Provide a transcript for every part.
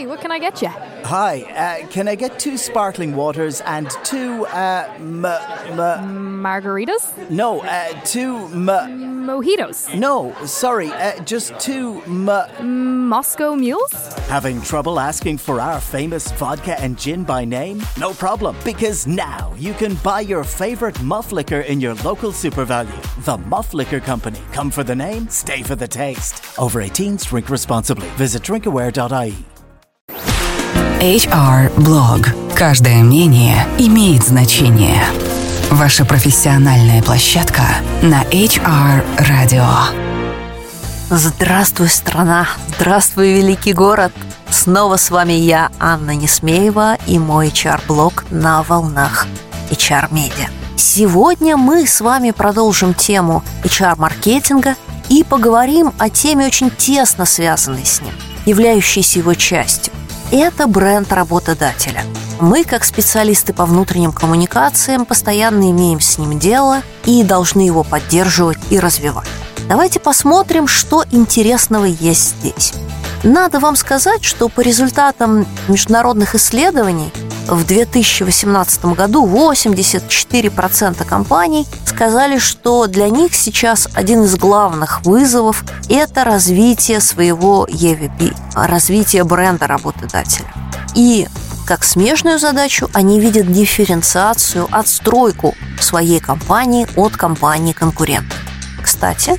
Hi, what can I get you? Hi, uh, can I get two sparkling waters and two, uh, m- m- Margaritas? no, uh, two, m- Mojitos? no, sorry, uh, just two, m- Moscow mules? Having trouble asking for our famous vodka and gin by name? No problem, because now you can buy your favorite muff liquor in your local super value. The Muff Liquor Company. Come for the name, stay for the taste. Over 18s, drink responsibly. Visit drinkaware.ie. HR Blog. Каждое мнение имеет значение. Ваша профессиональная площадка на HR Radio. Здравствуй, страна! Здравствуй, великий город! Снова с вами я, Анна Несмеева, и мой HR-блог на волнах HR-медиа. Сегодня мы с вами продолжим тему HR-маркетинга и поговорим о теме очень тесно связанной с ним, являющейся его частью. Это бренд работодателя. Мы, как специалисты по внутренним коммуникациям, постоянно имеем с ним дело и должны его поддерживать и развивать. Давайте посмотрим, что интересного есть здесь. Надо вам сказать, что по результатам международных исследований в 2018 году 84% компаний сказали, что для них сейчас один из главных вызовов – это развитие своего EVP, развитие бренда работодателя. И как смежную задачу они видят дифференциацию, отстройку своей компании от компании конкурентов. Кстати,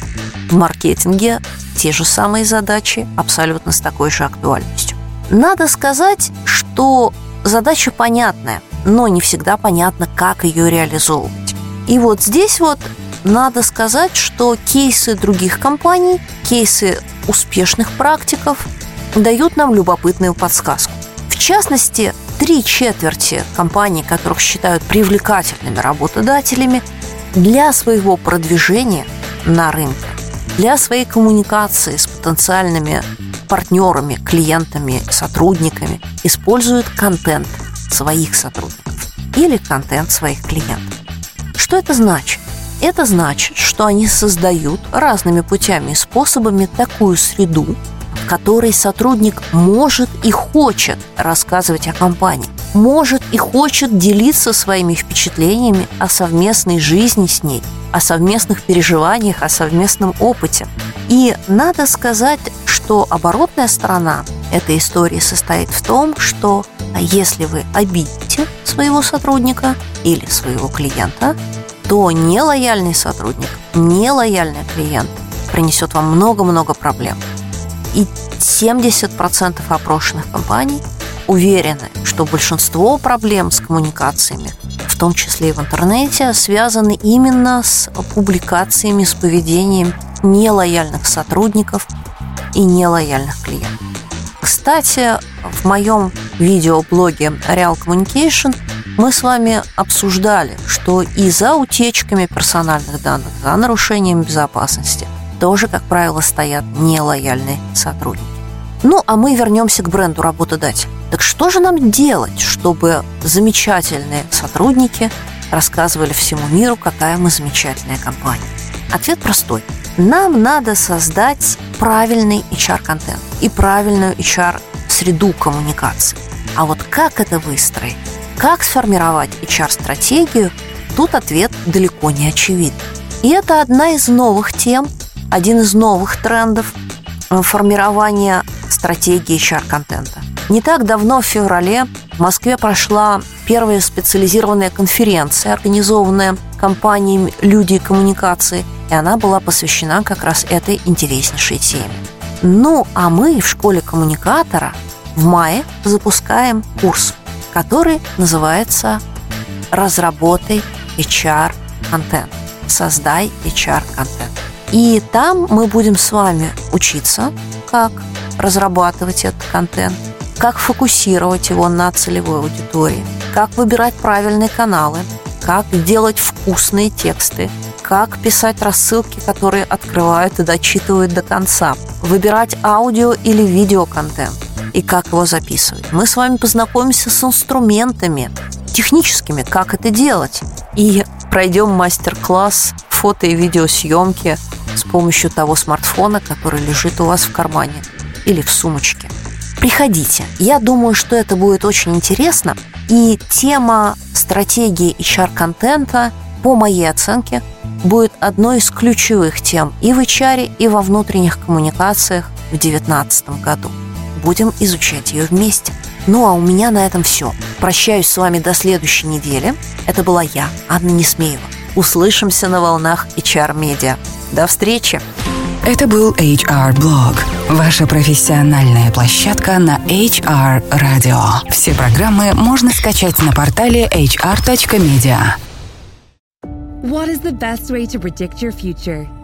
в маркетинге те же самые задачи абсолютно с такой же актуальностью. Надо сказать, что задача понятная, но не всегда понятно, как ее реализовывать. И вот здесь вот надо сказать, что кейсы других компаний, кейсы успешных практиков дают нам любопытную подсказку. В частности, три четверти компаний, которых считают привлекательными работодателями, для своего продвижения на рынке, для своей коммуникации с потенциальными партнерами, клиентами, сотрудниками используют контент своих сотрудников или контент своих клиентов. Что это значит? Это значит, что они создают разными путями и способами такую среду, в которой сотрудник может и хочет рассказывать о компании, может и хочет делиться своими впечатлениями о совместной жизни с ней, о совместных переживаниях, о совместном опыте. И надо сказать, что оборотная сторона этой истории состоит в том, что если вы обидите своего сотрудника или своего клиента, то нелояльный сотрудник, нелояльный клиент принесет вам много-много проблем. И 70% опрошенных компаний уверены, что большинство проблем с коммуникациями, в том числе и в интернете, связаны именно с публикациями, с поведением нелояльных сотрудников и нелояльных клиентов. Кстати, в моем видеоблоге Real Communication мы с вами обсуждали, что и за утечками персональных данных, за нарушением безопасности тоже, как правило, стоят нелояльные сотрудники. Ну, а мы вернемся к бренду работодателя. Так что же нам делать, чтобы замечательные сотрудники рассказывали всему миру, какая мы замечательная компания? Ответ простой. Нам надо создать правильный HR-контент и правильную HR-среду коммуникации. А вот как это выстроить? Как сформировать HR-стратегию? Тут ответ далеко не очевиден. И это одна из новых тем, один из новых трендов формирования стратегии HR-контента. Не так давно, в феврале, в Москве прошла первая специализированная конференция, организованная компанией «Люди и коммуникации», и она была посвящена как раз этой интереснейшей теме. Ну, а мы в школе коммуникатора в мае запускаем курс, который называется «Разработай HR-контент». Создай HR-контент. И там мы будем с вами учиться, как разрабатывать этот контент, как фокусировать его на целевой аудитории, как выбирать правильные каналы, как делать вкусные тексты, как писать рассылки, которые открывают и дочитывают до конца, выбирать аудио или видеоконтент и как его записывать. Мы с вами познакомимся с инструментами техническими, как это делать. И пройдем мастер-класс фото и видеосъемки с помощью того смартфона, который лежит у вас в кармане или в сумочке. Приходите. Я думаю, что это будет очень интересно. И тема стратегии HR-контента, по моей оценке, будет одной из ключевых тем и в HR, и во внутренних коммуникациях в 2019 году. Будем изучать ее вместе. Ну а у меня на этом все. Прощаюсь с вами до следующей недели. Это была я, Анна Несмеева. Услышимся на волнах HR Media. До встречи! Это был HR Blog, ваша профессиональная площадка на HR Radio. Все программы можно скачать на портале hr.media. What is the best way to predict your future?